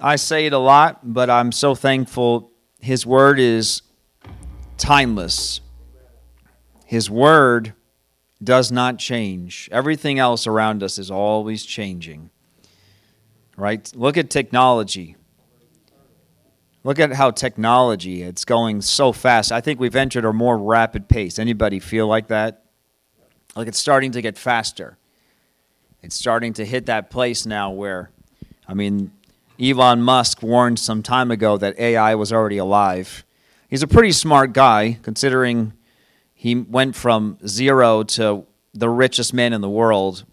I say it a lot, but I'm so thankful. His word is timeless. His word does not change. Everything else around us is always changing. Right? Look at technology. Look at how technology it's going so fast. I think we've entered a more rapid pace. Anybody feel like that? Like it's starting to get faster. It's starting to hit that place now where I mean, Elon Musk warned some time ago that AI was already alive. He's a pretty smart guy considering he went from zero to the richest man in the world.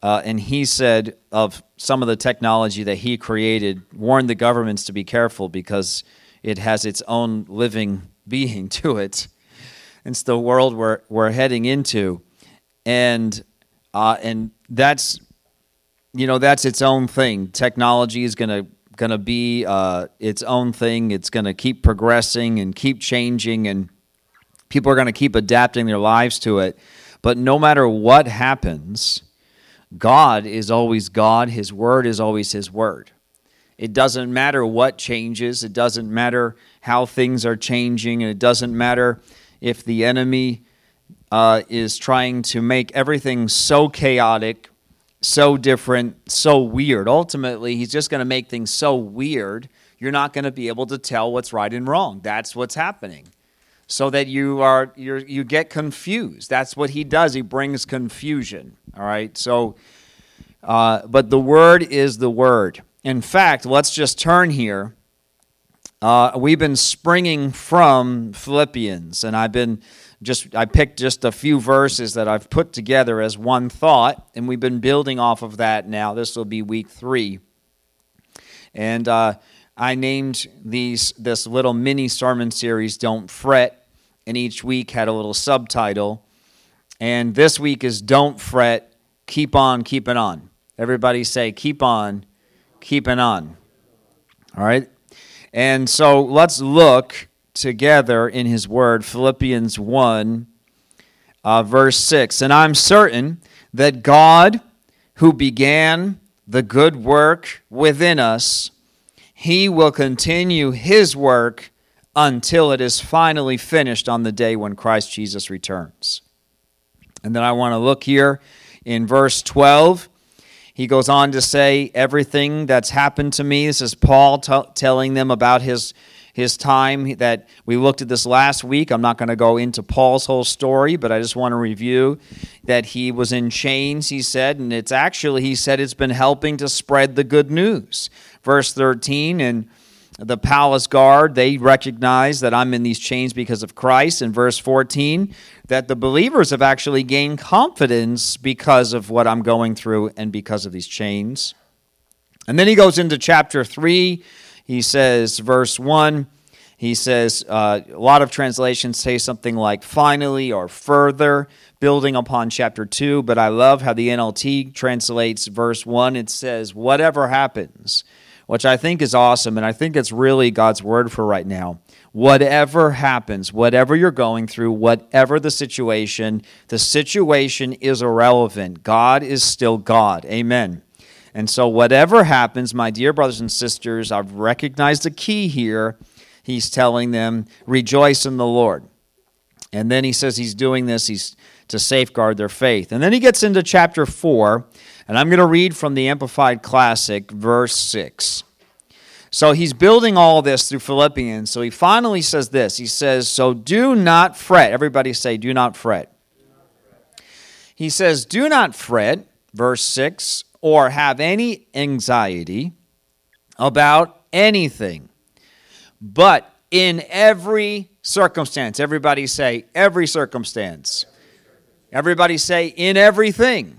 Uh, and he said of some of the technology that he created, warned the governments to be careful because it has its own living being to it. It's the world we're, we're heading into. And, uh, and that's, you know, that's its own thing. Technology is going to going to be uh, its own thing. It's going to keep progressing and keep changing and People are going to keep adapting their lives to it. But no matter what happens, God is always God. His word is always His word. It doesn't matter what changes, it doesn't matter how things are changing, and it doesn't matter if the enemy uh, is trying to make everything so chaotic, so different, so weird. Ultimately, he's just going to make things so weird, you're not going to be able to tell what's right and wrong. That's what's happening so that you are you you get confused. That's what he does. He brings confusion. All right. So, uh, but the word is the word. In fact, let's just turn here. Uh, we've been springing from Philippians, and I've been just I picked just a few verses that I've put together as one thought, and we've been building off of that. Now this will be week three, and. Uh, I named these this little mini sermon series "Don't Fret," and each week had a little subtitle. And this week is "Don't Fret, Keep On Keeping On." Everybody say, "Keep on, keeping on." All right, and so let's look together in His Word, Philippians one, uh, verse six. And I'm certain that God, who began the good work within us he will continue his work until it is finally finished on the day when Christ Jesus returns. And then I want to look here in verse 12. He goes on to say, Everything that's happened to me. This is Paul t- telling them about his, his time that we looked at this last week. I'm not going to go into Paul's whole story, but I just want to review that he was in chains, he said, and it's actually, he said, it's been helping to spread the good news. Verse 13 and the palace guard they recognize that i'm in these chains because of christ. In verse 14 that the believers have actually gained confidence because of what i'm going through and because of these chains. And then he goes into chapter 3 he says verse 1 he says uh, a lot of translations say something like finally or further building upon chapter 2 but i love how the nlt translates verse 1 it says whatever happens which I think is awesome. And I think it's really God's word for right now. Whatever happens, whatever you're going through, whatever the situation, the situation is irrelevant. God is still God. Amen. And so, whatever happens, my dear brothers and sisters, I've recognized the key here. He's telling them, rejoice in the Lord. And then he says he's doing this he's to safeguard their faith. And then he gets into chapter 4 and I'm going to read from the Amplified Classic, verse 6. So he's building all this through Philippians. So he finally says this He says, So do not fret. Everybody say, Do not fret. He says, Do not fret, verse 6, or have any anxiety about anything, but in every circumstance. Everybody say, Every circumstance. Everybody say, In everything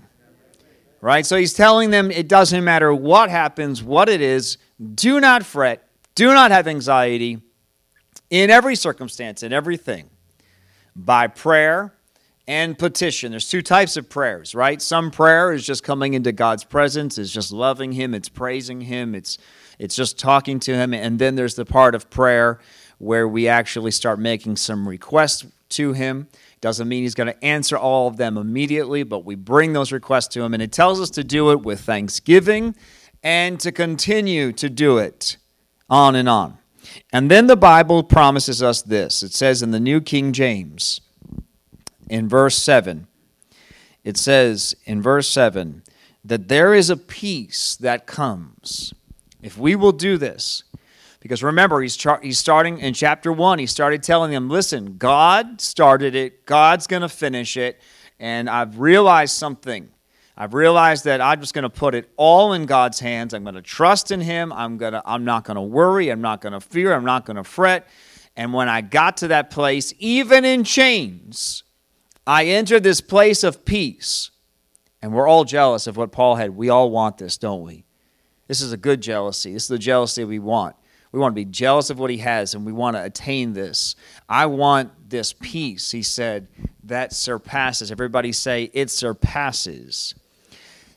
right? So he's telling them it doesn't matter what happens, what it is, do not fret, do not have anxiety in every circumstance, in everything, by prayer and petition. There's two types of prayers, right? Some prayer is just coming into God's presence, is just loving Him, it's praising Him, it's it's just talking to Him, and then there's the part of prayer where we actually start making some requests to Him. Doesn't mean he's going to answer all of them immediately, but we bring those requests to him. And it tells us to do it with thanksgiving and to continue to do it on and on. And then the Bible promises us this. It says in the New King James, in verse 7, it says in verse 7 that there is a peace that comes. If we will do this, because remember, he's, char- he's starting in chapter 1, he started telling them, listen, God started it, God's going to finish it, and I've realized something. I've realized that I'm just going to put it all in God's hands. I'm going to trust in Him. I'm, gonna, I'm not going to worry. I'm not going to fear. I'm not going to fret. And when I got to that place, even in chains, I entered this place of peace. And we're all jealous of what Paul had. We all want this, don't we? This is a good jealousy. This is the jealousy we want. We want to be jealous of what he has and we want to attain this. I want this peace, he said, that surpasses. Everybody say, it surpasses.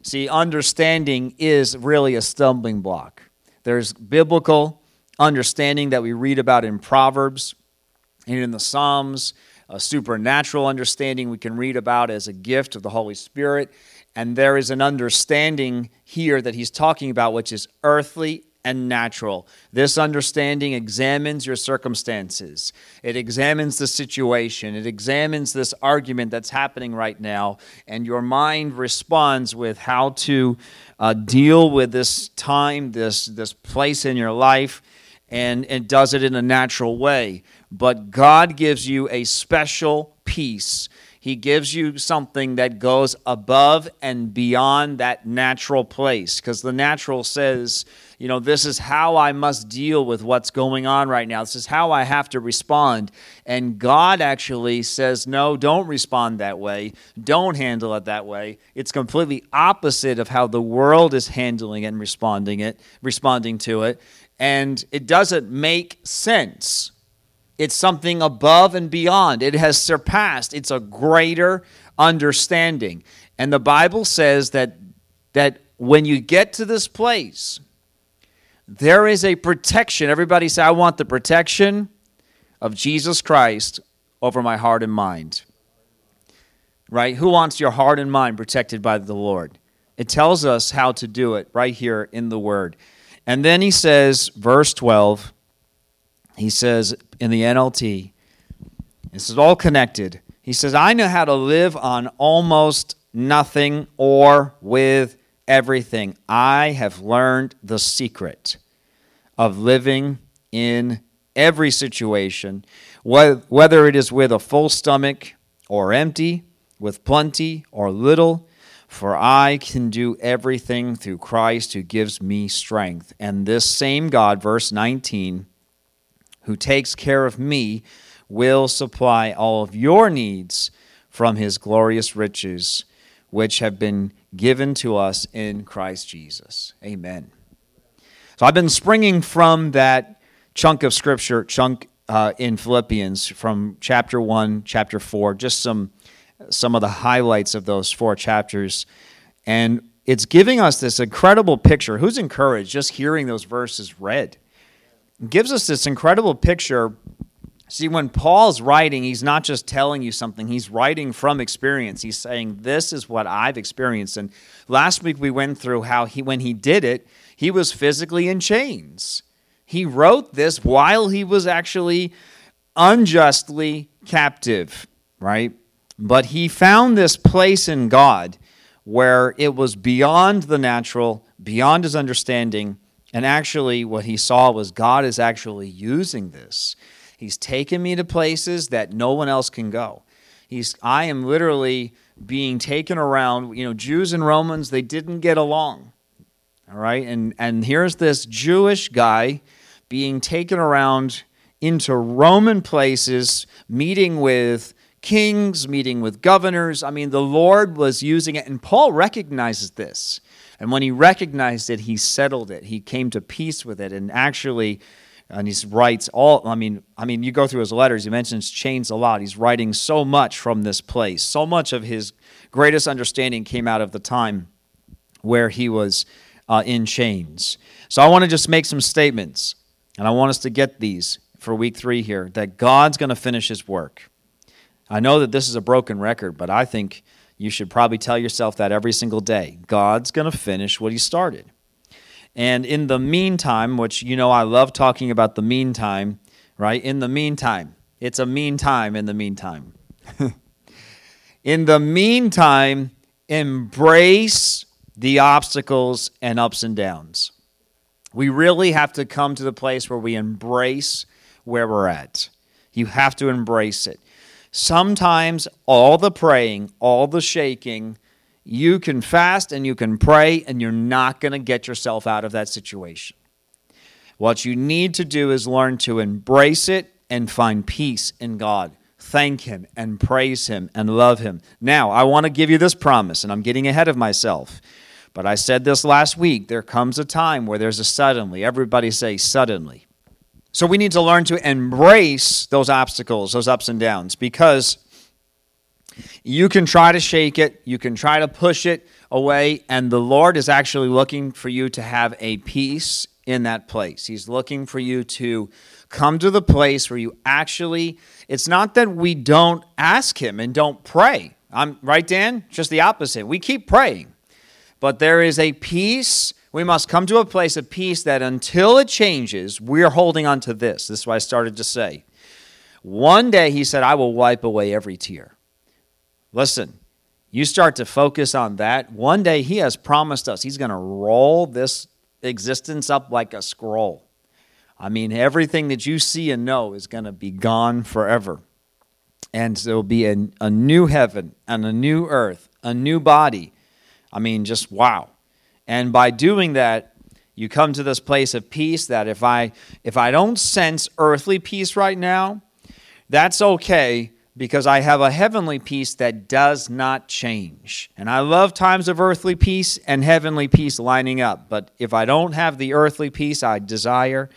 See, understanding is really a stumbling block. There's biblical understanding that we read about in Proverbs and in the Psalms, a supernatural understanding we can read about as a gift of the Holy Spirit. And there is an understanding here that he's talking about, which is earthly and natural. This understanding examines your circumstances, it examines the situation, it examines this argument that's happening right now, and your mind responds with how to uh, deal with this time, this, this place in your life, and it does it in a natural way. But God gives you a special peace he gives you something that goes above and beyond that natural place. Because the natural says, you know, this is how I must deal with what's going on right now. This is how I have to respond. And God actually says, no, don't respond that way. Don't handle it that way. It's completely opposite of how the world is handling and responding it, responding to it. And it doesn't make sense it's something above and beyond. It has surpassed. It's a greater understanding. And the Bible says that, that when you get to this place, there is a protection. Everybody say, I want the protection of Jesus Christ over my heart and mind. Right? Who wants your heart and mind protected by the Lord? It tells us how to do it right here in the Word. And then he says, verse 12, he says in the NLT, this is all connected. He says, I know how to live on almost nothing or with everything. I have learned the secret of living in every situation, whether it is with a full stomach or empty, with plenty or little. For I can do everything through Christ who gives me strength. And this same God, verse 19, who takes care of me, will supply all of your needs from his glorious riches, which have been given to us in Christ Jesus. Amen. So I've been springing from that chunk of scripture, chunk uh, in Philippians from chapter 1, chapter 4, just some, some of the highlights of those four chapters. And it's giving us this incredible picture. Who's encouraged just hearing those verses read? gives us this incredible picture. See, when Paul's writing, he's not just telling you something, he's writing from experience. He's saying, This is what I've experienced. And last week we went through how he, when he did it, he was physically in chains. He wrote this while he was actually unjustly captive, right? But he found this place in God where it was beyond the natural, beyond his understanding, and actually, what he saw was God is actually using this. He's taken me to places that no one else can go. He's, I am literally being taken around. You know, Jews and Romans, they didn't get along. All right? And, and here's this Jewish guy being taken around into Roman places, meeting with kings, meeting with governors. I mean, the Lord was using it, and Paul recognizes this. And when he recognized it, he settled it. He came to peace with it. And actually, and he writes all i mean i mean you go through his letters he mentions chains a lot he's writing so much from this place so much of his greatest understanding came out of the time where he was uh, in chains so i want to just make some statements and i want us to get these for week three here that god's going to finish his work i know that this is a broken record but i think you should probably tell yourself that every single day. God's going to finish what He started. And in the meantime, which you know I love talking about the meantime, right? In the meantime, it's a mean time in the meantime. in the meantime, embrace the obstacles and ups and downs. We really have to come to the place where we embrace where we're at. You have to embrace it. Sometimes all the praying, all the shaking, you can fast and you can pray, and you're not going to get yourself out of that situation. What you need to do is learn to embrace it and find peace in God. Thank Him and praise Him and love Him. Now, I want to give you this promise, and I'm getting ahead of myself. But I said this last week there comes a time where there's a suddenly. Everybody say suddenly. So we need to learn to embrace those obstacles, those ups and downs, because you can try to shake it, you can try to push it away, and the Lord is actually looking for you to have a peace in that place. He's looking for you to come to the place where you actually, it's not that we don't ask Him and don't pray. I'm right, Dan? Just the opposite. We keep praying, but there is a peace we must come to a place of peace that until it changes, we're holding on to this. This is what I started to say. One day he said, I will wipe away every tear. Listen, you start to focus on that. One day he has promised us he's going to roll this existence up like a scroll. I mean, everything that you see and know is going to be gone forever. And there will be a, a new heaven and a new earth, a new body. I mean, just wow. And by doing that, you come to this place of peace that if I if I don't sense earthly peace right now, that's okay because I have a heavenly peace that does not change. And I love times of earthly peace and heavenly peace lining up. But if I don't have the earthly peace I desire,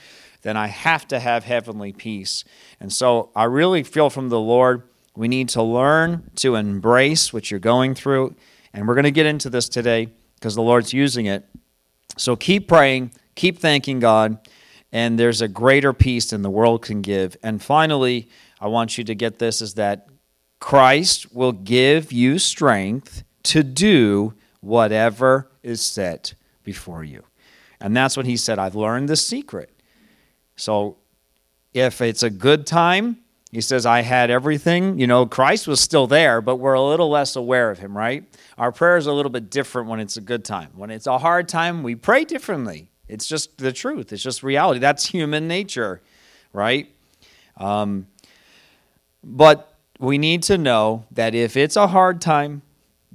then I have to have heavenly peace. And so I really feel from the Lord we need to learn to embrace what you're going through. And we're going to get into this today because the Lord's using it. So keep praying, keep thanking God, and there's a greater peace than the world can give. And finally, I want you to get this is that Christ will give you strength to do whatever is set before you. And that's what he said. I've learned the secret. So if it's a good time, he says, I had everything. You know, Christ was still there, but we're a little less aware of him, right? Our prayer is a little bit different when it's a good time. When it's a hard time, we pray differently. It's just the truth, it's just reality. That's human nature, right? Um, but we need to know that if it's a hard time,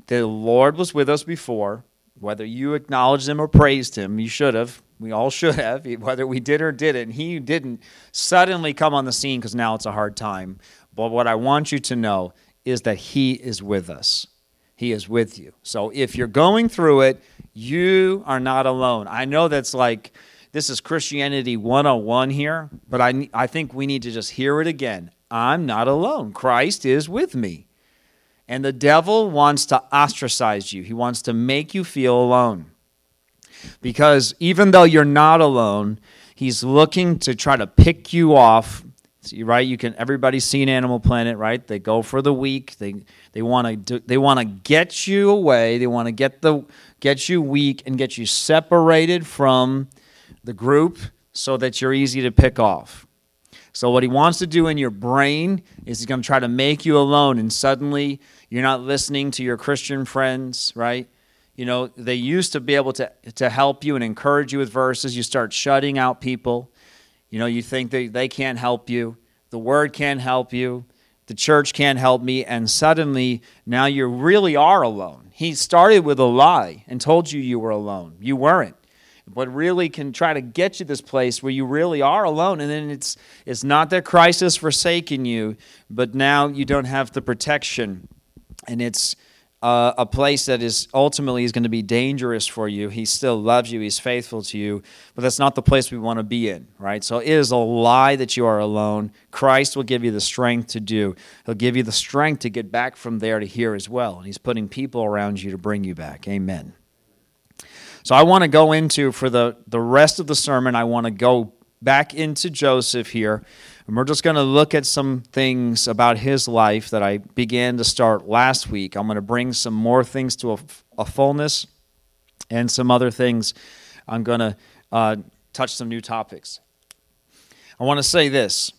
the Lord was with us before. Whether you acknowledged him or praised him, you should have. We all should have, whether we did or didn't. He didn't suddenly come on the scene because now it's a hard time. But what I want you to know is that He is with us. He is with you. So if you're going through it, you are not alone. I know that's like, this is Christianity 101 here, but I, I think we need to just hear it again. I'm not alone. Christ is with me. And the devil wants to ostracize you, he wants to make you feel alone. Because even though you're not alone, he's looking to try to pick you off. Right? You can everybody's seen Animal Planet, right? They go for the weak. They they want to they want to get you away. They want to get the get you weak and get you separated from the group so that you're easy to pick off. So what he wants to do in your brain is he's going to try to make you alone and suddenly you're not listening to your Christian friends, right? You know they used to be able to to help you and encourage you with verses. You start shutting out people. You know you think they, they can't help you. The word can't help you. The church can't help me. And suddenly now you really are alone. He started with a lie and told you you were alone. You weren't. But really can try to get you this place where you really are alone. And then it's it's not that christ has forsaken you but now you don't have the protection. And it's uh, a place that is ultimately is going to be dangerous for you. He still loves you. He's faithful to you, but that's not the place we want to be in, right? So it is a lie that you are alone. Christ will give you the strength to do. He'll give you the strength to get back from there to here as well. And He's putting people around you to bring you back. Amen. So I want to go into for the the rest of the sermon. I want to go back into Joseph here. And we're just going to look at some things about his life that I began to start last week. I'm going to bring some more things to a, a fullness and some other things I'm going to uh, touch some new topics. I want to say this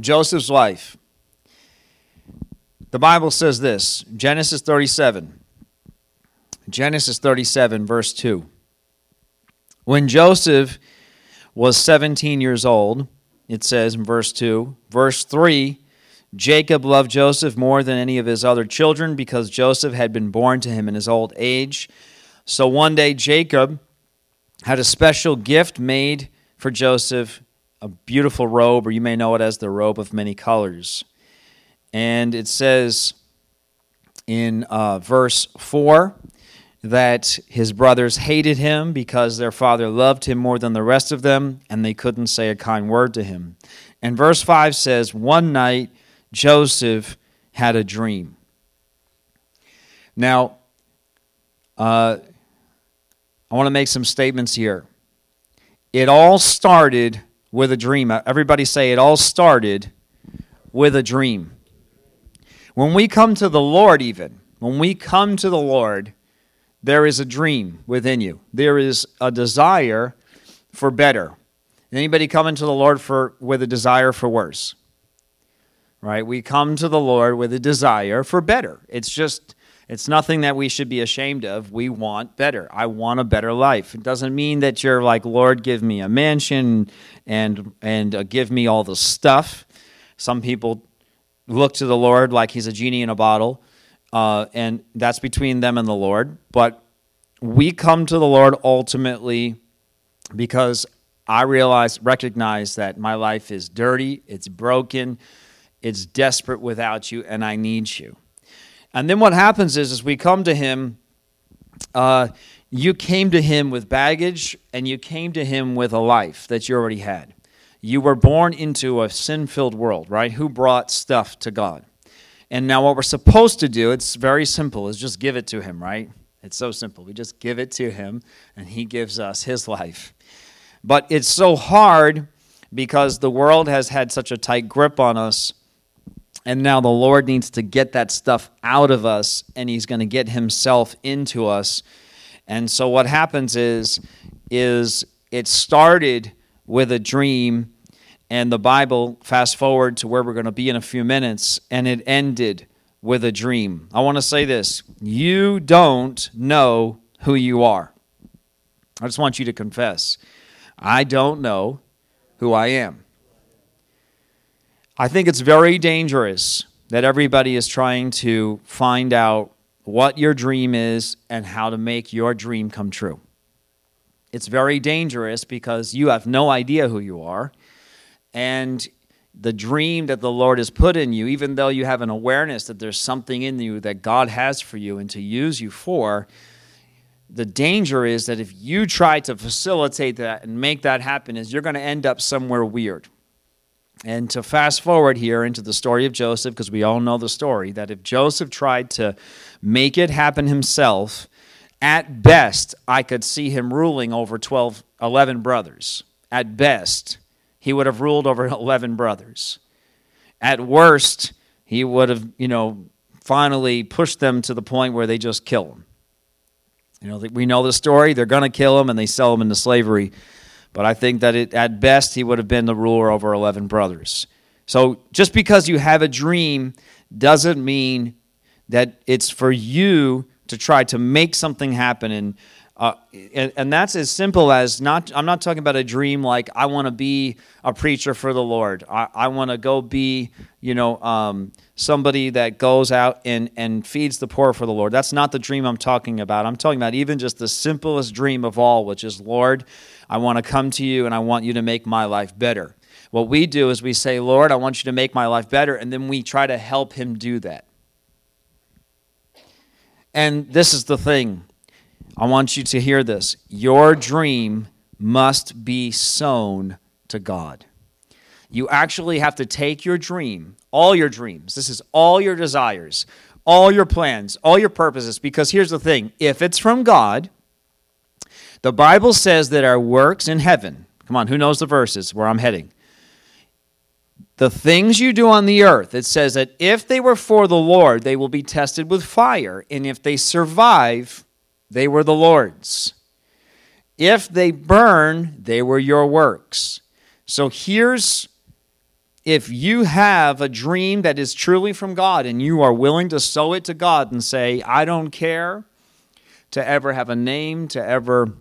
Joseph's life. The Bible says this Genesis 37. Genesis 37, verse 2. When Joseph was 17 years old, it says in verse 2, verse 3, Jacob loved Joseph more than any of his other children because Joseph had been born to him in his old age. So one day Jacob had a special gift made for Joseph, a beautiful robe, or you may know it as the robe of many colors. And it says in uh, verse 4 that his brothers hated him because their father loved him more than the rest of them, and they couldn't say a kind word to him. And verse 5 says, One night Joseph had a dream. Now, uh, I want to make some statements here. It all started with a dream. Everybody say it all started with a dream. When we come to the Lord, even, when we come to the Lord, there is a dream within you. There is a desire for better. Anybody coming to the Lord for with a desire for worse? Right? We come to the Lord with a desire for better. It's just it's nothing that we should be ashamed of. We want better. I want a better life. It doesn't mean that you're like, Lord, give me a mansion and and uh, give me all the stuff. Some people look to the Lord like He's a genie in a bottle uh, and that's between them and the Lord. But we come to the Lord ultimately because I realize, recognize that my life is dirty, it's broken, it's desperate without you, and I need you. And then what happens is, as we come to Him, uh, you came to Him with baggage, and you came to Him with a life that you already had. You were born into a sin filled world, right? Who brought stuff to God? And now, what we're supposed to do, it's very simple, is just give it to Him, right? It's so simple. We just give it to Him, and He gives us His life. But it's so hard because the world has had such a tight grip on us. And now the Lord needs to get that stuff out of us, and He's going to get Himself into us. And so what happens is, is it started with a dream and the Bible, fast forward to where we're going to be in a few minutes, and it ended with a dream. I want to say this you don't know who you are. I just want you to confess. I don't know who I am. I think it's very dangerous that everybody is trying to find out what your dream is and how to make your dream come true. It's very dangerous because you have no idea who you are and the dream that the Lord has put in you, even though you have an awareness that there's something in you that God has for you and to use you for, the danger is that if you try to facilitate that and make that happen, is you're going to end up somewhere weird. And to fast forward here into the story of Joseph, because we all know the story, that if Joseph tried to make it happen himself, at best, I could see him ruling over 12, 11 brothers. At best he would have ruled over 11 brothers. At worst, he would have, you know, finally pushed them to the point where they just kill him. You know, we know the story. They're going to kill him and they sell him into slavery. But I think that it, at best he would have been the ruler over 11 brothers. So just because you have a dream doesn't mean that it's for you to try to make something happen and uh, and, and, that's as simple as not, I'm not talking about a dream like I want to be a preacher for the Lord. I, I want to go be, you know, um, somebody that goes out and, and feeds the poor for the Lord. That's not the dream I'm talking about. I'm talking about even just the simplest dream of all, which is, Lord, I want to come to you and I want you to make my life better. What we do is we say, Lord, I want you to make my life better, and then we try to help him do that. And this is the thing I want you to hear this. Your dream must be sown to God. You actually have to take your dream, all your dreams, this is all your desires, all your plans, all your purposes, because here's the thing if it's from God, the Bible says that our works in heaven, come on, who knows the verses where I'm heading? The things you do on the earth, it says that if they were for the Lord, they will be tested with fire. And if they survive, they were the Lord's. If they burn, they were your works. So here's if you have a dream that is truly from God and you are willing to sow it to God and say, I don't care to ever have a name, to ever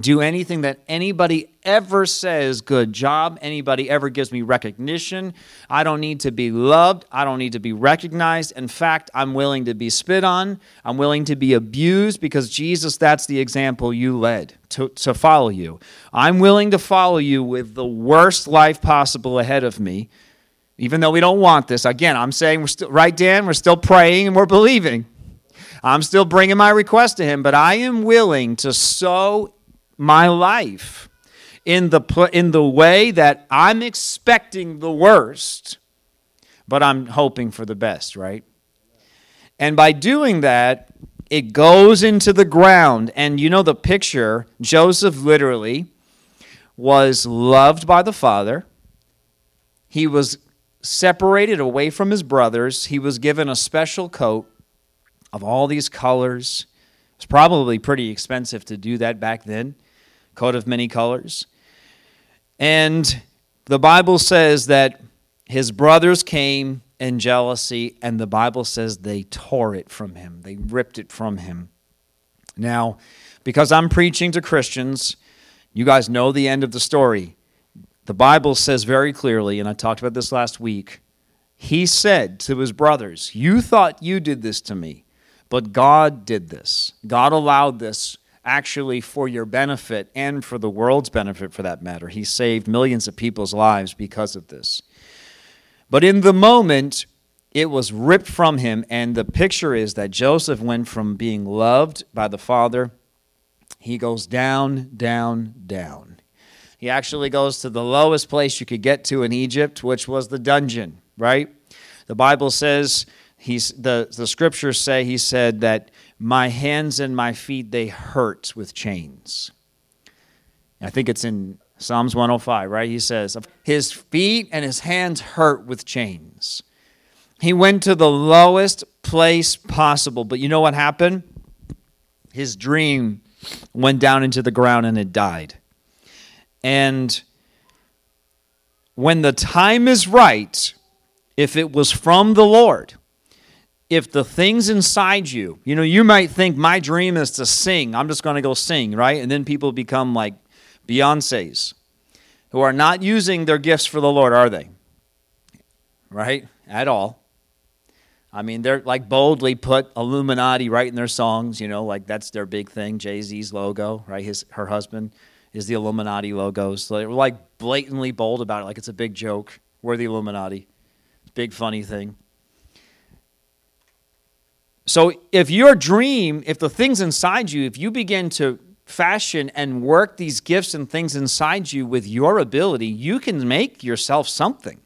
do anything that anybody ever says, good job, anybody ever gives me recognition. I don't need to be loved. I don't need to be recognized. In fact, I'm willing to be spit on. I'm willing to be abused because Jesus, that's the example you led to, to follow you. I'm willing to follow you with the worst life possible ahead of me, even though we don't want this. Again, I'm saying we're still, right, Dan? We're still praying and we're believing. I'm still bringing my request to him, but I am willing to sow my life in the, in the way that I'm expecting the worst, but I'm hoping for the best, right? And by doing that, it goes into the ground. And you know the picture, Joseph literally was loved by the father. He was separated away from his brothers. He was given a special coat of all these colors. It's probably pretty expensive to do that back then coat of many colors. And the Bible says that his brothers came in jealousy, and the Bible says they tore it from him, they ripped it from him. Now, because I'm preaching to Christians, you guys know the end of the story. The Bible says very clearly, and I talked about this last week, he said to his brothers, You thought you did this to me, but God did this. God allowed this actually for your benefit and for the world's benefit for that matter. He saved millions of people's lives because of this. But in the moment, it was ripped from him, and the picture is that Joseph went from being loved by the father, he goes down, down, down. He actually goes to the lowest place you could get to in Egypt, which was the dungeon, right? The Bible says, he's, the, the scriptures say, he said that my hands and my feet, they hurt with chains. I think it's in Psalms 105, right? He says, His feet and his hands hurt with chains. He went to the lowest place possible. But you know what happened? His dream went down into the ground and it died. And when the time is right, if it was from the Lord, if the things inside you, you know, you might think my dream is to sing. I'm just going to go sing, right? And then people become like Beyonce's who are not using their gifts for the Lord, are they? Right? At all. I mean, they're like boldly put Illuminati right in their songs, you know, like that's their big thing. Jay Z's logo, right? His her husband is the Illuminati logo. So they're like blatantly bold about it, like it's a big joke. We're the Illuminati. Big funny thing. So if your dream, if the things inside you, if you begin to fashion and work these gifts and things inside you with your ability, you can make yourself something.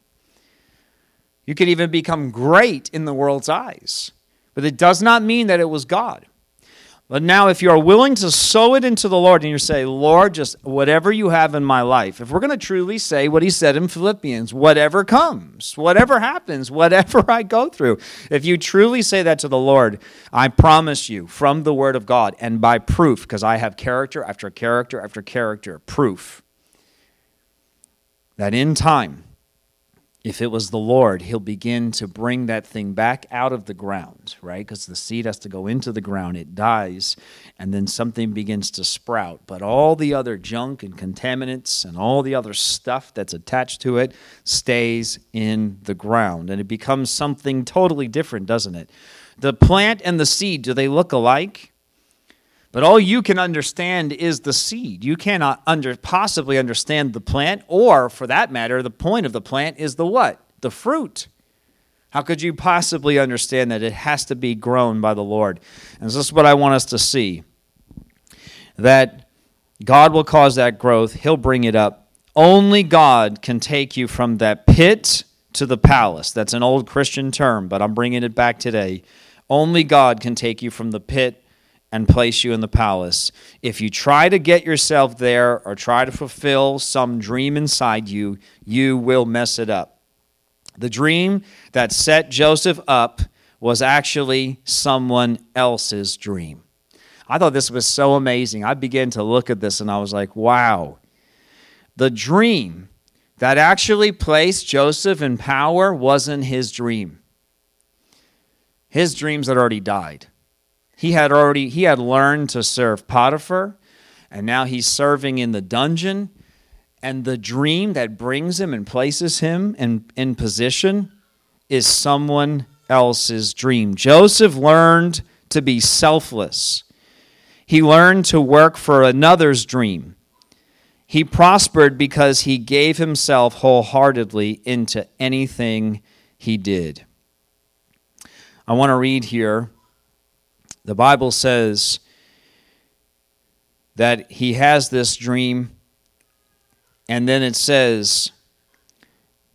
You can even become great in the world's eyes. But it does not mean that it was God. But now, if you're willing to sow it into the Lord and you say, Lord, just whatever you have in my life, if we're going to truly say what he said in Philippians, whatever comes, whatever happens, whatever I go through, if you truly say that to the Lord, I promise you from the Word of God and by proof, because I have character after character after character, proof that in time, if it was the Lord, he'll begin to bring that thing back out of the ground, right? Because the seed has to go into the ground, it dies, and then something begins to sprout. But all the other junk and contaminants and all the other stuff that's attached to it stays in the ground, and it becomes something totally different, doesn't it? The plant and the seed, do they look alike? But all you can understand is the seed. You cannot under, possibly understand the plant, or for that matter, the point of the plant is the what? The fruit. How could you possibly understand that it has to be grown by the Lord? And this is what I want us to see that God will cause that growth, He'll bring it up. Only God can take you from that pit to the palace. That's an old Christian term, but I'm bringing it back today. Only God can take you from the pit and place you in the palace. If you try to get yourself there or try to fulfill some dream inside you, you will mess it up. The dream that set Joseph up was actually someone else's dream. I thought this was so amazing. I began to look at this and I was like, wow. The dream that actually placed Joseph in power wasn't his dream. His dreams had already died. He had already he had learned to serve Potiphar, and now he's serving in the dungeon. And the dream that brings him and places him in, in position is someone else's dream. Joseph learned to be selfless. He learned to work for another's dream. He prospered because he gave himself wholeheartedly into anything he did. I want to read here. The Bible says that he has this dream, and then it says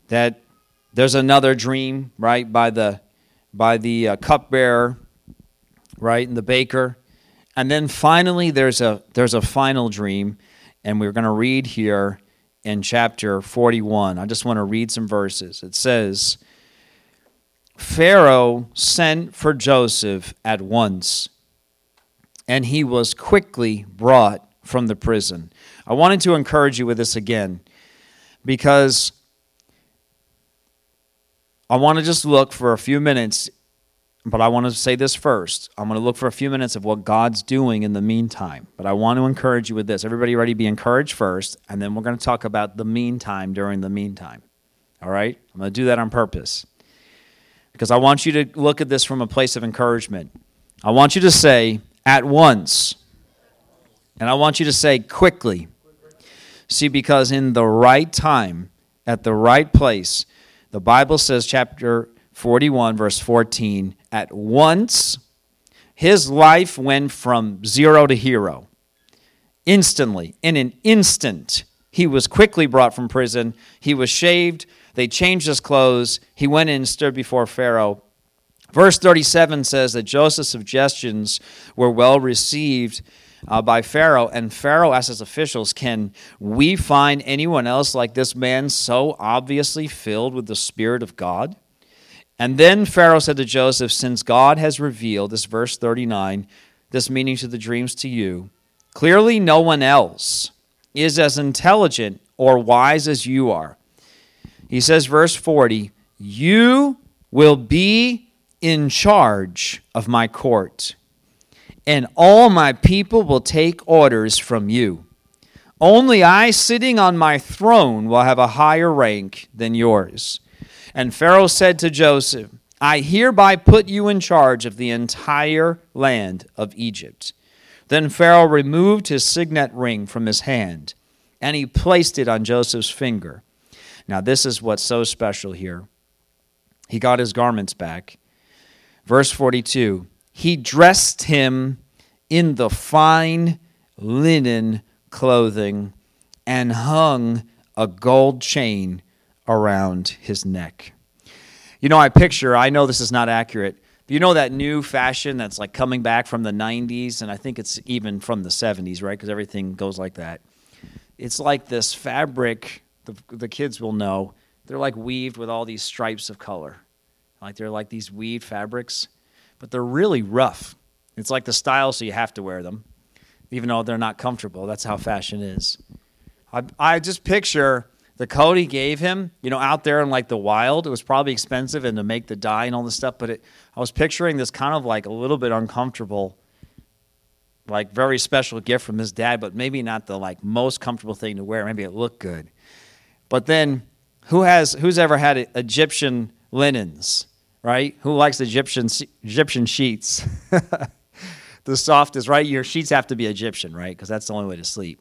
that there's another dream, right, by the by the uh, cupbearer, right, and the baker. And then finally there's a there's a final dream, and we're going to read here in chapter 41. I just want to read some verses. It says, Pharaoh sent for Joseph at once, and he was quickly brought from the prison. I wanted to encourage you with this again because I want to just look for a few minutes, but I want to say this first. I'm going to look for a few minutes of what God's doing in the meantime. But I want to encourage you with this. Everybody ready to be encouraged first, and then we're going to talk about the meantime during the meantime. All right? I'm going to do that on purpose because I want you to look at this from a place of encouragement. I want you to say, at once. And I want you to say, quickly. See, because in the right time, at the right place, the Bible says, chapter 41, verse 14, at once his life went from zero to hero. Instantly, in an instant, he was quickly brought from prison. He was shaved, they changed his clothes. He went in and stood before Pharaoh. Verse 37 says that Joseph's suggestions were well received uh, by Pharaoh, and Pharaoh asked his officials, Can we find anyone else like this man so obviously filled with the Spirit of God? And then Pharaoh said to Joseph, Since God has revealed, this verse 39, this meaning to the dreams to you, clearly no one else is as intelligent or wise as you are. He says, verse 40, You will be in charge of my court, and all my people will take orders from you. Only I, sitting on my throne, will have a higher rank than yours. And Pharaoh said to Joseph, I hereby put you in charge of the entire land of Egypt. Then Pharaoh removed his signet ring from his hand, and he placed it on Joseph's finger. Now, this is what's so special here. He got his garments back. Verse 42 He dressed him in the fine linen clothing and hung a gold chain around his neck. You know, I picture, I know this is not accurate, but you know that new fashion that's like coming back from the 90s, and I think it's even from the 70s, right? Because everything goes like that. It's like this fabric the, the kids will know, they're like weaved with all these stripes of color. Like they're like these weaved fabrics, but they're really rough. It's like the style, so you have to wear them, even though they're not comfortable. That's how fashion is. I, I just picture the coat he gave him, you know, out there in like the wild. It was probably expensive and to make the dye and all this stuff, but it, I was picturing this kind of like a little bit uncomfortable, like very special gift from his dad, but maybe not the like most comfortable thing to wear. Maybe it looked good. But then, who has who's ever had Egyptian linens, right? Who likes Egyptian Egyptian sheets? the softest, right? Your sheets have to be Egyptian, right? Because that's the only way to sleep.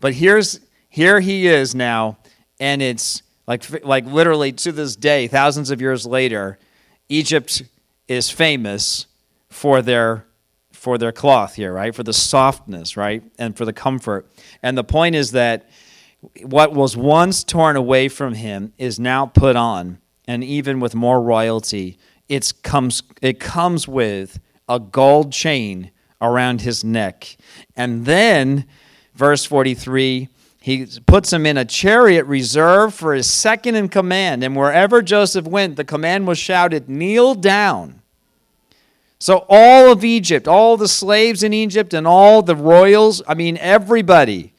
But here's here he is now, and it's like like literally to this day, thousands of years later, Egypt is famous for their for their cloth here, right? For the softness, right? And for the comfort. And the point is that what was once torn away from him is now put on, and even with more royalty, it comes, it comes with a gold chain around his neck. And then, verse 43, he puts him in a chariot reserved for his second in command. And wherever Joseph went, the command was shouted, Kneel down. So, all of Egypt, all the slaves in Egypt, and all the royals, I mean, everybody.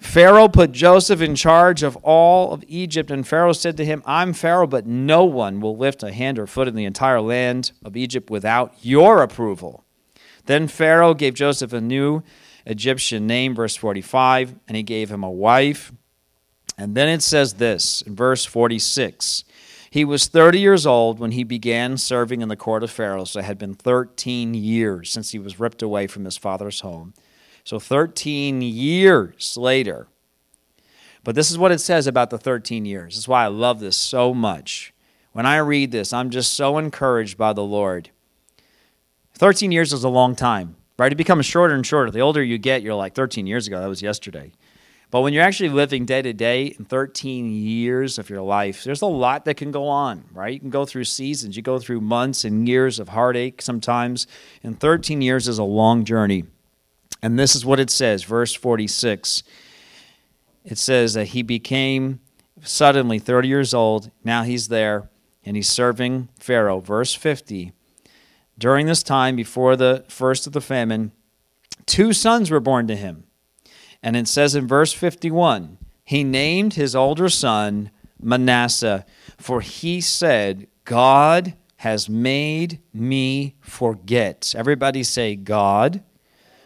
Pharaoh put Joseph in charge of all of Egypt, and Pharaoh said to him, I'm Pharaoh, but no one will lift a hand or foot in the entire land of Egypt without your approval. Then Pharaoh gave Joseph a new Egyptian name, verse 45, and he gave him a wife. And then it says this in verse 46 He was 30 years old when he began serving in the court of Pharaoh, so it had been 13 years since he was ripped away from his father's home. So 13 years later. But this is what it says about the 13 years. This is why I love this so much. When I read this, I'm just so encouraged by the Lord. 13 years is a long time, right? It becomes shorter and shorter. The older you get, you're like 13 years ago, that was yesterday. But when you're actually living day to day in 13 years of your life, there's a lot that can go on, right? You can go through seasons, you go through months and years of heartache sometimes. And 13 years is a long journey. And this is what it says, verse 46. It says that he became suddenly 30 years old. Now he's there and he's serving Pharaoh. Verse 50. During this time, before the first of the famine, two sons were born to him. And it says in verse 51 he named his older son Manasseh, for he said, God has made me forget. Everybody say, God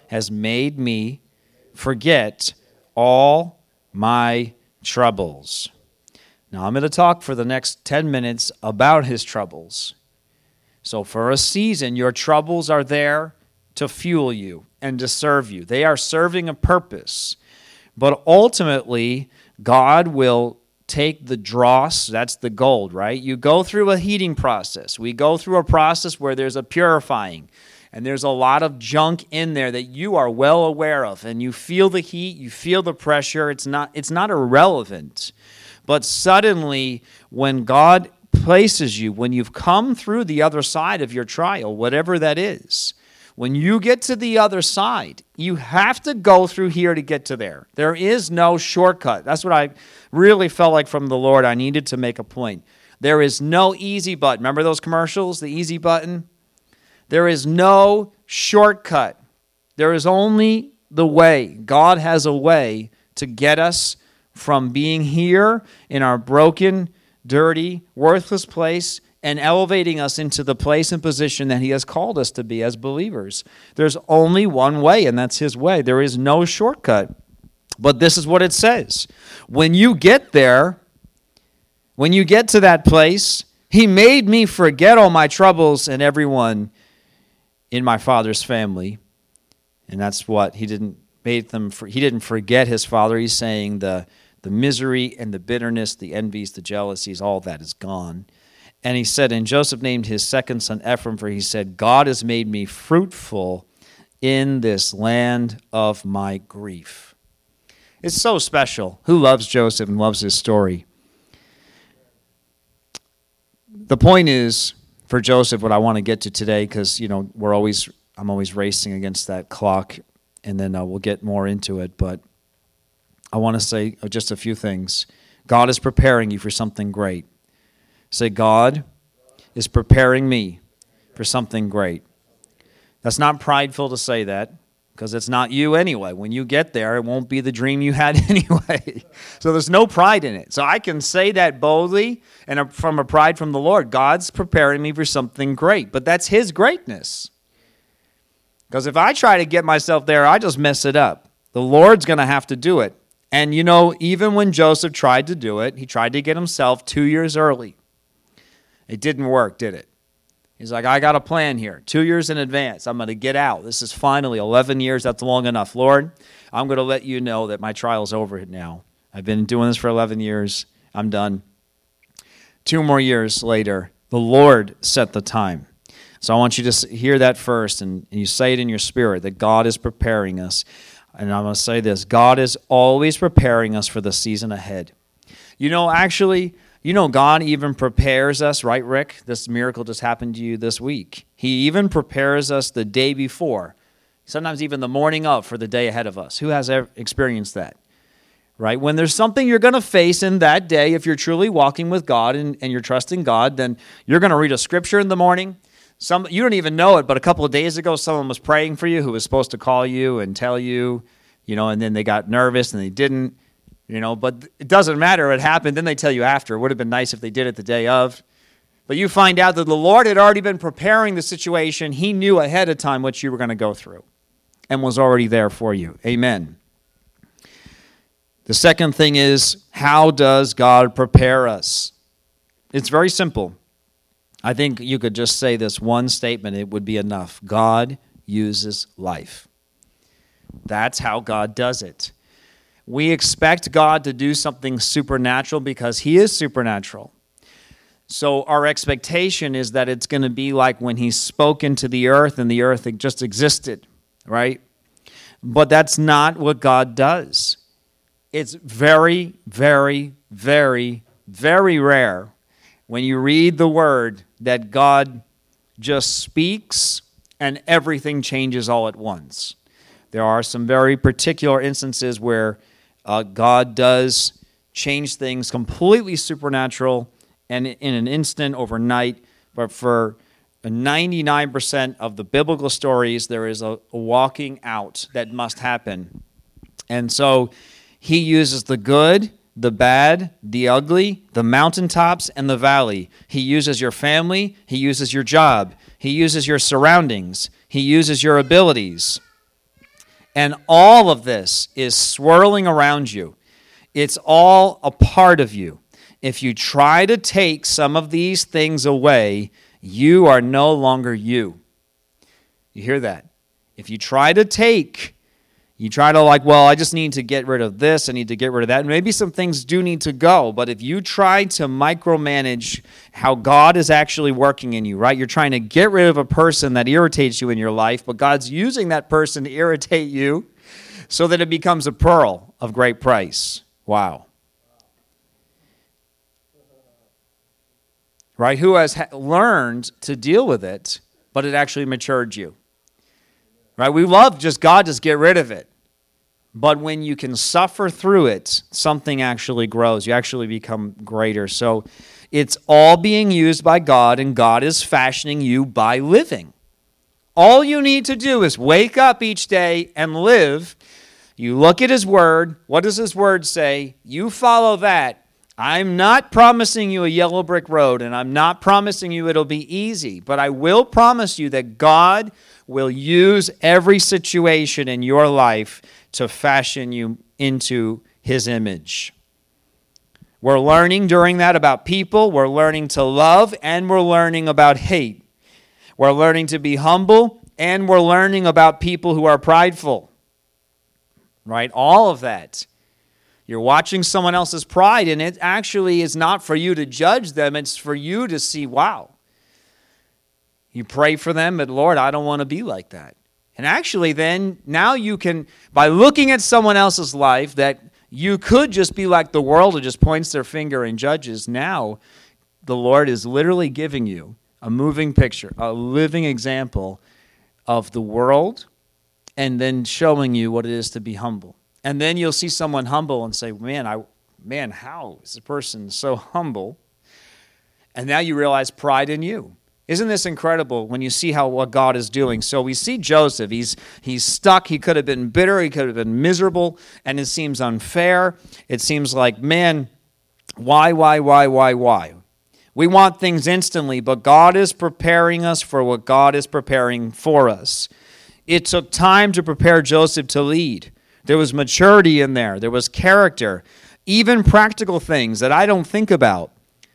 has made me forget all my troubles. Now, I'm going to talk for the next 10 minutes about his troubles. So, for a season, your troubles are there to fuel you and to serve you. They are serving a purpose. But ultimately, God will take the dross, that's the gold, right? You go through a heating process. We go through a process where there's a purifying and there's a lot of junk in there that you are well aware of. And you feel the heat you feel the pressure. It's not it's not irrelevant. But suddenly when god places you when you've come through the other side of your trial whatever that is when you get to the other side you have to go through here to get to there. There is no shortcut. That's what i really felt like from the lord. I needed to make a point. There is no easy button. Remember those commercials? The easy button there is no shortcut. There is only the way. God has a way to get us from being here in our broken, dirty, worthless place and elevating us into the place and position that He has called us to be as believers. There's only one way, and that's His way. There is no shortcut. But this is what it says when you get there, when you get to that place, He made me forget all my troubles and everyone in my father's family. And that's what he didn't made them for, he didn't forget his father. He's saying the the misery and the bitterness, the envies, the jealousies, all that is gone. And he said, and Joseph named his second son Ephraim, for he said, God has made me fruitful in this land of my grief. It's so special. Who loves Joseph and loves his story? The point is, for Joseph, what I want to get to today, because you know we're always I'm always racing against that clock, and then uh, we'll get more into it. But I want to say uh, just a few things. God is preparing you for something great. Say, God is preparing me for something great. That's not prideful to say that because it's not you anyway. When you get there, it won't be the dream you had anyway. so there's no pride in it. So I can say that boldly and uh, from a pride from the Lord. God's preparing me for something great, but that's His greatness. Because if I try to get myself there, I just mess it up. The Lord's going to have to do it. And you know, even when Joseph tried to do it, he tried to get himself two years early. It didn't work, did it? He's like, I got a plan here. Two years in advance, I'm going to get out. This is finally 11 years. That's long enough. Lord, I'm going to let you know that my trial's over now. I've been doing this for 11 years. I'm done. Two more years later, the Lord set the time. So I want you to hear that first and, and you say it in your spirit that God is preparing us. And I'm going to say this God is always preparing us for the season ahead. You know, actually, you know, God even prepares us, right, Rick? This miracle just happened to you this week. He even prepares us the day before, sometimes even the morning of for the day ahead of us. Who has ever experienced that? Right? When there's something you're going to face in that day, if you're truly walking with God and, and you're trusting God, then you're going to read a scripture in the morning. some you don't even know it, but a couple of days ago, someone was praying for you who was supposed to call you and tell you, you know, and then they got nervous and they didn't, you know. But it doesn't matter. It happened. Then they tell you after. It would have been nice if they did it the day of. But you find out that the Lord had already been preparing the situation. He knew ahead of time what you were going to go through and was already there for you. Amen. The second thing is, how does God prepare us? It's very simple. I think you could just say this one statement, it would be enough. God uses life. That's how God does it. We expect God to do something supernatural because He is supernatural. So our expectation is that it's going to be like when He spoke into the earth and the earth just existed, right? But that's not what God does. It's very, very, very, very rare when you read the word that God just speaks and everything changes all at once. There are some very particular instances where uh, God does change things completely supernatural and in an instant, overnight. But for 99% of the biblical stories, there is a, a walking out that must happen. And so he uses the good the bad, the ugly, the mountaintops, and the valley. He uses your family, He uses your job, He uses your surroundings, He uses your abilities. And all of this is swirling around you. It's all a part of you. If you try to take some of these things away, you are no longer you. You hear that? If you try to take you try to, like, well, I just need to get rid of this, I need to get rid of that. And maybe some things do need to go, but if you try to micromanage how God is actually working in you, right? You're trying to get rid of a person that irritates you in your life, but God's using that person to irritate you so that it becomes a pearl of great price. Wow. Right? Who has learned to deal with it, but it actually matured you. Right? We love just God, just get rid of it. But when you can suffer through it, something actually grows. You actually become greater. So it's all being used by God, and God is fashioning you by living. All you need to do is wake up each day and live. You look at His Word. What does His Word say? You follow that. I'm not promising you a yellow brick road, and I'm not promising you it'll be easy, but I will promise you that God will use every situation in your life to fashion you into his image. We're learning during that about people, we're learning to love, and we're learning about hate. We're learning to be humble, and we're learning about people who are prideful. Right? All of that. You're watching someone else's pride, and it actually is not for you to judge them, it's for you to see, wow, you pray for them, but Lord, I don't want to be like that. And actually, then, now you can, by looking at someone else's life that you could just be like the world who just points their finger and judges, now the Lord is literally giving you a moving picture, a living example of the world, and then showing you what it is to be humble. And then you'll see someone humble and say, Man, I man, how is this person so humble? And now you realize pride in you. Isn't this incredible when you see how what God is doing? So we see Joseph. He's he's stuck. He could have been bitter. He could have been miserable, and it seems unfair. It seems like, man, why, why, why, why, why? We want things instantly, but God is preparing us for what God is preparing for us. It took time to prepare Joseph to lead. There was maturity in there. There was character, even practical things that I don't think about.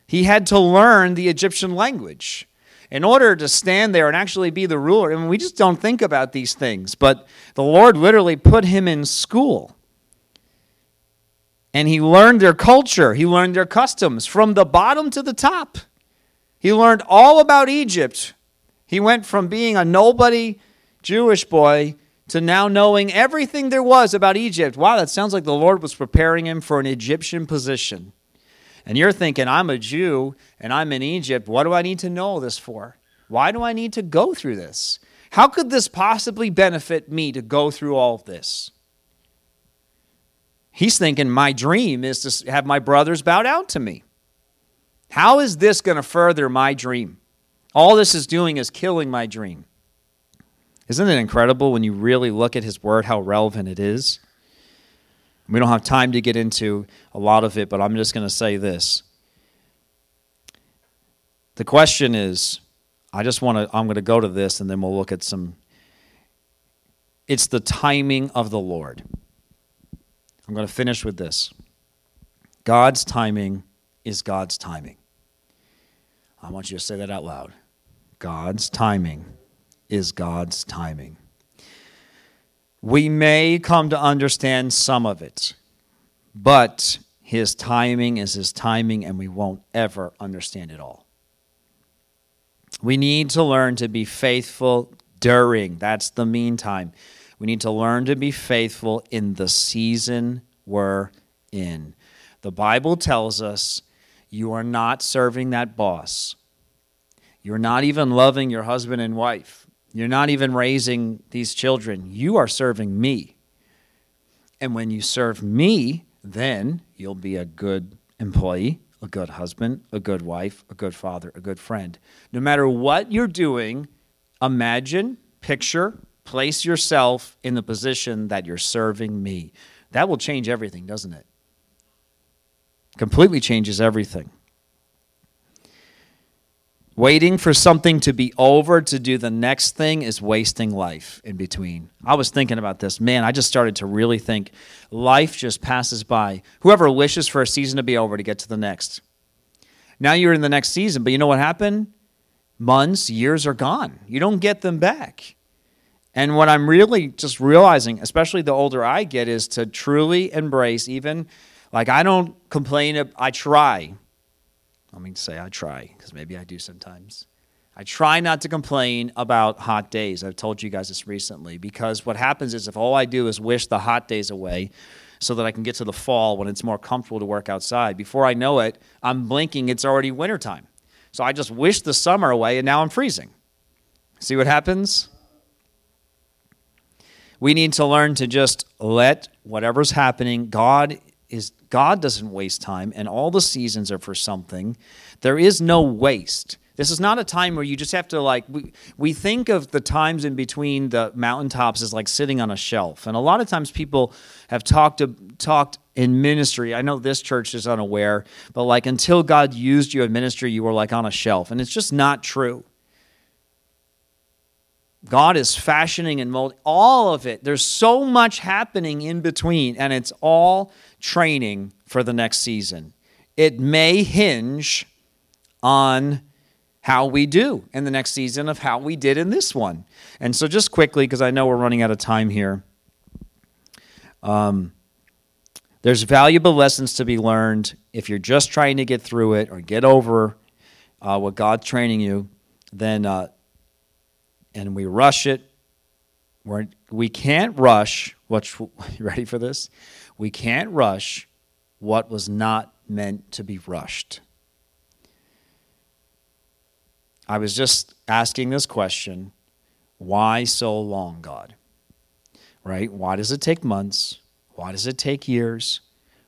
He had to learn the Egyptian language in order to stand there and actually be the ruler. I mean, we just don't think about these things, but the Lord literally put him in school. And he learned their culture, he learned their customs from the bottom to the top. He learned all about Egypt. He went from being a nobody Jewish boy to now knowing everything there was about Egypt. Wow, that sounds like the Lord was preparing him for an Egyptian position. And you're thinking, I'm a Jew and I'm in Egypt. What do I need to know this for? Why do I need to go through this? How could this possibly benefit me to go through all of this? He's thinking, my dream is to have my brothers bow down to me. How is this going to further my dream? All this is doing is killing my dream. Isn't it incredible when you really look at his word how relevant it is? We don't have time to get into a lot of it, but I'm just going to say this. The question is I just want to, I'm going to go to this and then we'll look at some. It's the timing of the Lord. I'm going to finish with this God's timing is God's timing. I want you to say that out loud. God's timing is God's timing. We may come to understand some of it, but His timing is His timing, and we won't ever understand it all. We need to learn to be faithful during, that's the meantime. We need to learn to be faithful in the season we're in. The Bible tells us you are not serving that boss. You're not even loving your husband and wife. You're not even raising these children. You are serving me. And when you serve me, then you'll be a good employee, a good husband, a good wife, a good father, a good friend. No matter what you're doing, imagine, picture, place yourself in the position that you're serving me. That will change everything, doesn't it? Completely changes everything. Waiting for something to be over to do the next thing is wasting life in between. I was thinking about this. Man, I just started to really think life just passes by. Whoever wishes for a season to be over to get to the next. Now you're in the next season, but you know what happened? Months, years are gone. You don't get them back. And what I'm really just realizing, especially the older I get, is to truly embrace even like I don't complain, I try let me say I try, because maybe I do sometimes. I try not to complain about hot days. I've told you guys this recently because what happens is if all I do is wish the hot days away so that I can get to the fall when it's more comfortable to work outside, before I know it, I'm blinking, it's already wintertime. So I just wish the summer away and now I'm freezing. See what happens? We need to learn to just let whatever's happening, God is God doesn't waste time, and all the seasons are for something. There is no waste. This is not a time where you just have to like we, we think of the times in between the mountaintops as like sitting on a shelf. And a lot of times people have talked talked in ministry. I know this church is unaware, but like until God used you in ministry, you were like on a shelf. And it's just not true. God is fashioning and molding all of it. There's so much happening in between, and it's all training for the next season. It may hinge on how we do in the next season of how we did in this one. And so, just quickly, because I know we're running out of time here, um, there's valuable lessons to be learned if you're just trying to get through it or get over uh, what God's training you. Then uh, and we rush it. We're, we can't rush what you ready for this? We can't rush what was not meant to be rushed. I was just asking this question why so long, God? Right? Why does it take months? Why does it take years?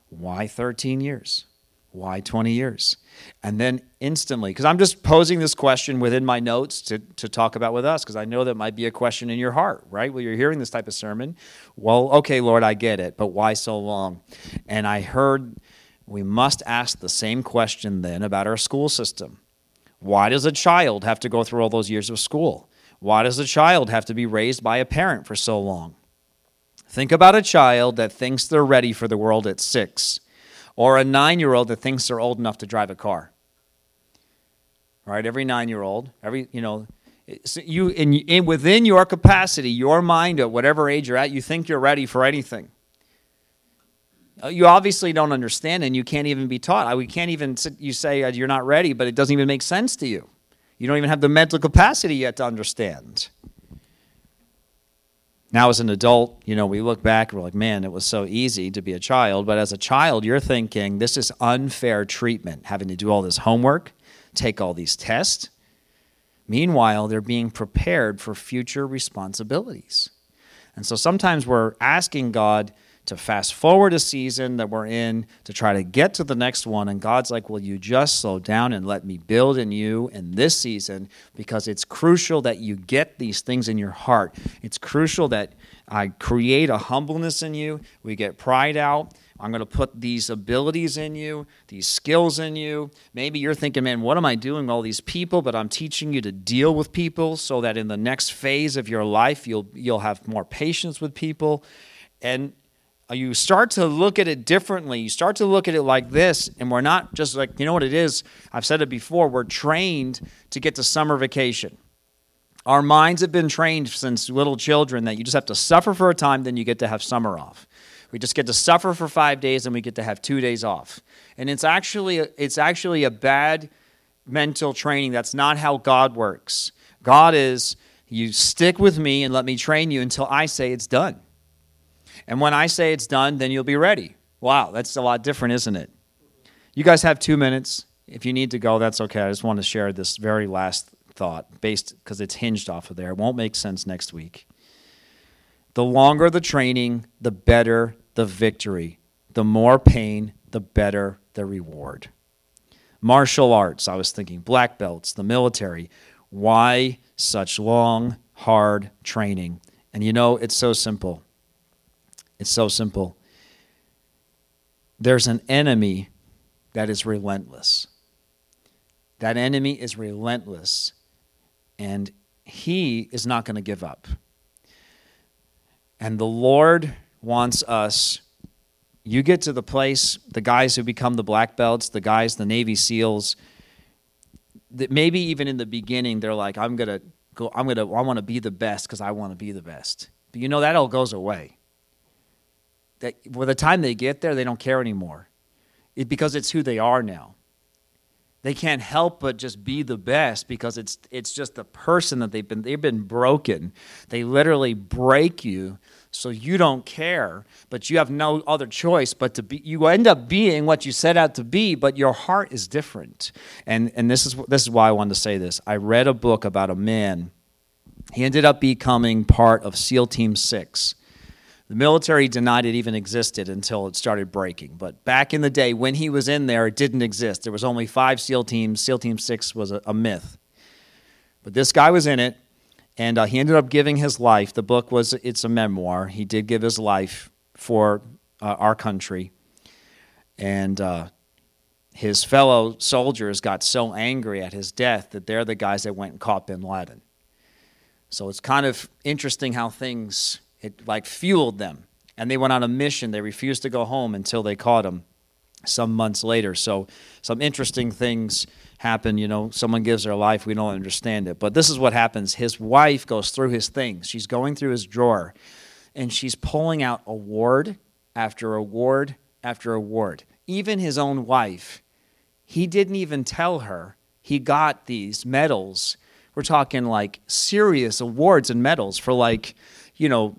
Why 13 years? Why 20 years? And then instantly, because I'm just posing this question within my notes to, to talk about with us, because I know that might be a question in your heart, right? Well, you're hearing this type of sermon. Well, okay, Lord, I get it, but why so long? And I heard we must ask the same question then about our school system. Why does a child have to go through all those years of school? Why does a child have to be raised by a parent for so long? Think about a child that thinks they're ready for the world at six or a nine year old that thinks they're old enough to drive a car. Right? Every nine year old, every, you know, you in, in within your capacity, your mind at whatever age you're at, you think you're ready for anything. Uh, you obviously don't understand, and you can't even be taught. We can't even. You say uh, you're not ready, but it doesn't even make sense to you. You don't even have the mental capacity yet to understand. Now, as an adult, you know, we look back and we're like, man, it was so easy to be a child. But as a child, you're thinking, this is unfair treatment, having to do all this homework, take all these tests. Meanwhile, they're being prepared for future responsibilities. And so sometimes we're asking God to fast forward a season that we're in to try to get to the next one. And God's like, Will you just slow down and let me build in you in this season? Because it's crucial that you get these things in your heart. It's crucial that I create a humbleness in you. We get pride out. I'm going to put these abilities in you, these skills in you. Maybe you're thinking, man, what am I doing all these people? But I'm teaching you to deal with people so that in the next phase of your life, you'll, you'll have more patience with people. And Uh, you start to look at it differently. You start to look at it like this, and we're not just like, you know what it is? I've said it before. We're trained to get to summer vacation. Our minds have been trained since little children that you just have to suffer for a time, then you get to have summer off. We just get to suffer for five days and we get to have two days off. And it's actually it's actually a bad mental training. That's not how God works. God is you stick with me and let me train you until I say it's done. And when I say it's done, then you'll be ready. Wow, that's a lot different, isn't it? You guys have two minutes. If you need to go, that's okay. I just want to share this very last thought based because it's hinged off of there. It won't make sense next week. The longer the training, the better the victory. The more pain, the better the reward. Martial arts, I was thinking, black belts, the military. Why such long, hard training? And you know, it's so simple. It's so simple. There's an enemy that is relentless. That enemy is relentless, and he is not going to give up. And the Lord wants us you get to the place the guys who become the black belts the guys the navy seals that maybe even in the beginning they're like i'm gonna go i'm gonna i want to be the best because i want to be the best but you know that all goes away that by the time they get there they don't care anymore it, because it's who they are now they can't help but just be the best because it's it's just the person that they've been they've been broken they literally break you so you don't care, but you have no other choice but to be. You end up being what you set out to be, but your heart is different. And and this is this is why I wanted to say this. I read a book about a man. He ended up becoming part of SEAL Team Six. The military denied it even existed until it started breaking. But back in the day, when he was in there, it didn't exist. There was only five SEAL teams. SEAL Team Six was a, a myth. But this guy was in it and uh, he ended up giving his life. The book was it's a memoir. He did give his life for uh, our country, and uh, his fellow soldiers got so angry at his death that they're the guys that went and caught Bin Laden. So it's kind of interesting how things it like fueled them, and they went on a mission. They refused to go home until they caught him some months later. So some interesting things happen. You know, someone gives their life, we don't understand it. But this is what happens. His wife goes through his things. She's going through his drawer and she's pulling out award after award after award. Even his own wife, he didn't even tell her he got these medals. We're talking like serious awards and medals for like, you know,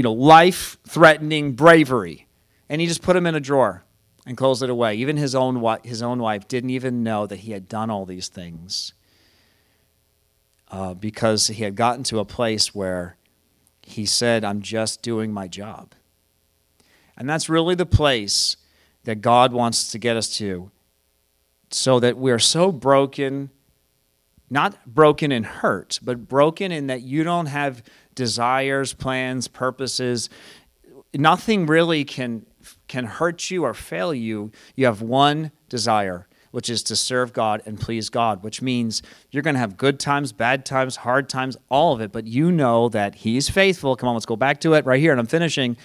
you know, life-threatening bravery. And he just put them in a drawer and closed it away. Even his own, his own wife didn't even know that he had done all these things uh, because he had gotten to a place where he said, I'm just doing my job. And that's really the place that God wants to get us to so that we're so broken, not broken and hurt, but broken in that you don't have desires, plans, purposes. Nothing really can can hurt you or fail you, you have one desire, which is to serve God and please God, which means you're going to have good times, bad times, hard times, all of it, but you know that He's faithful. Come on, let's go back to it right here, and I'm finishing.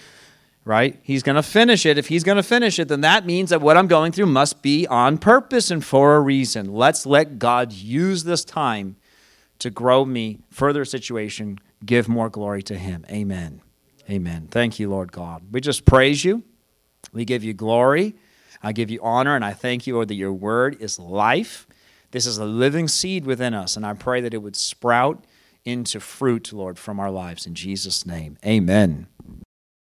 Right? He's going to finish it. If he's going to finish it, then that means that what I'm going through must be on purpose and for a reason. Let's let God use this time to grow me, further situation, give more glory to Him. Amen. Amen. Thank you, Lord God. We just praise you. We give you glory. I give you honor, and I thank you, Lord, that your word is life. This is a living seed within us, and I pray that it would sprout into fruit, Lord, from our lives. In Jesus' name, amen.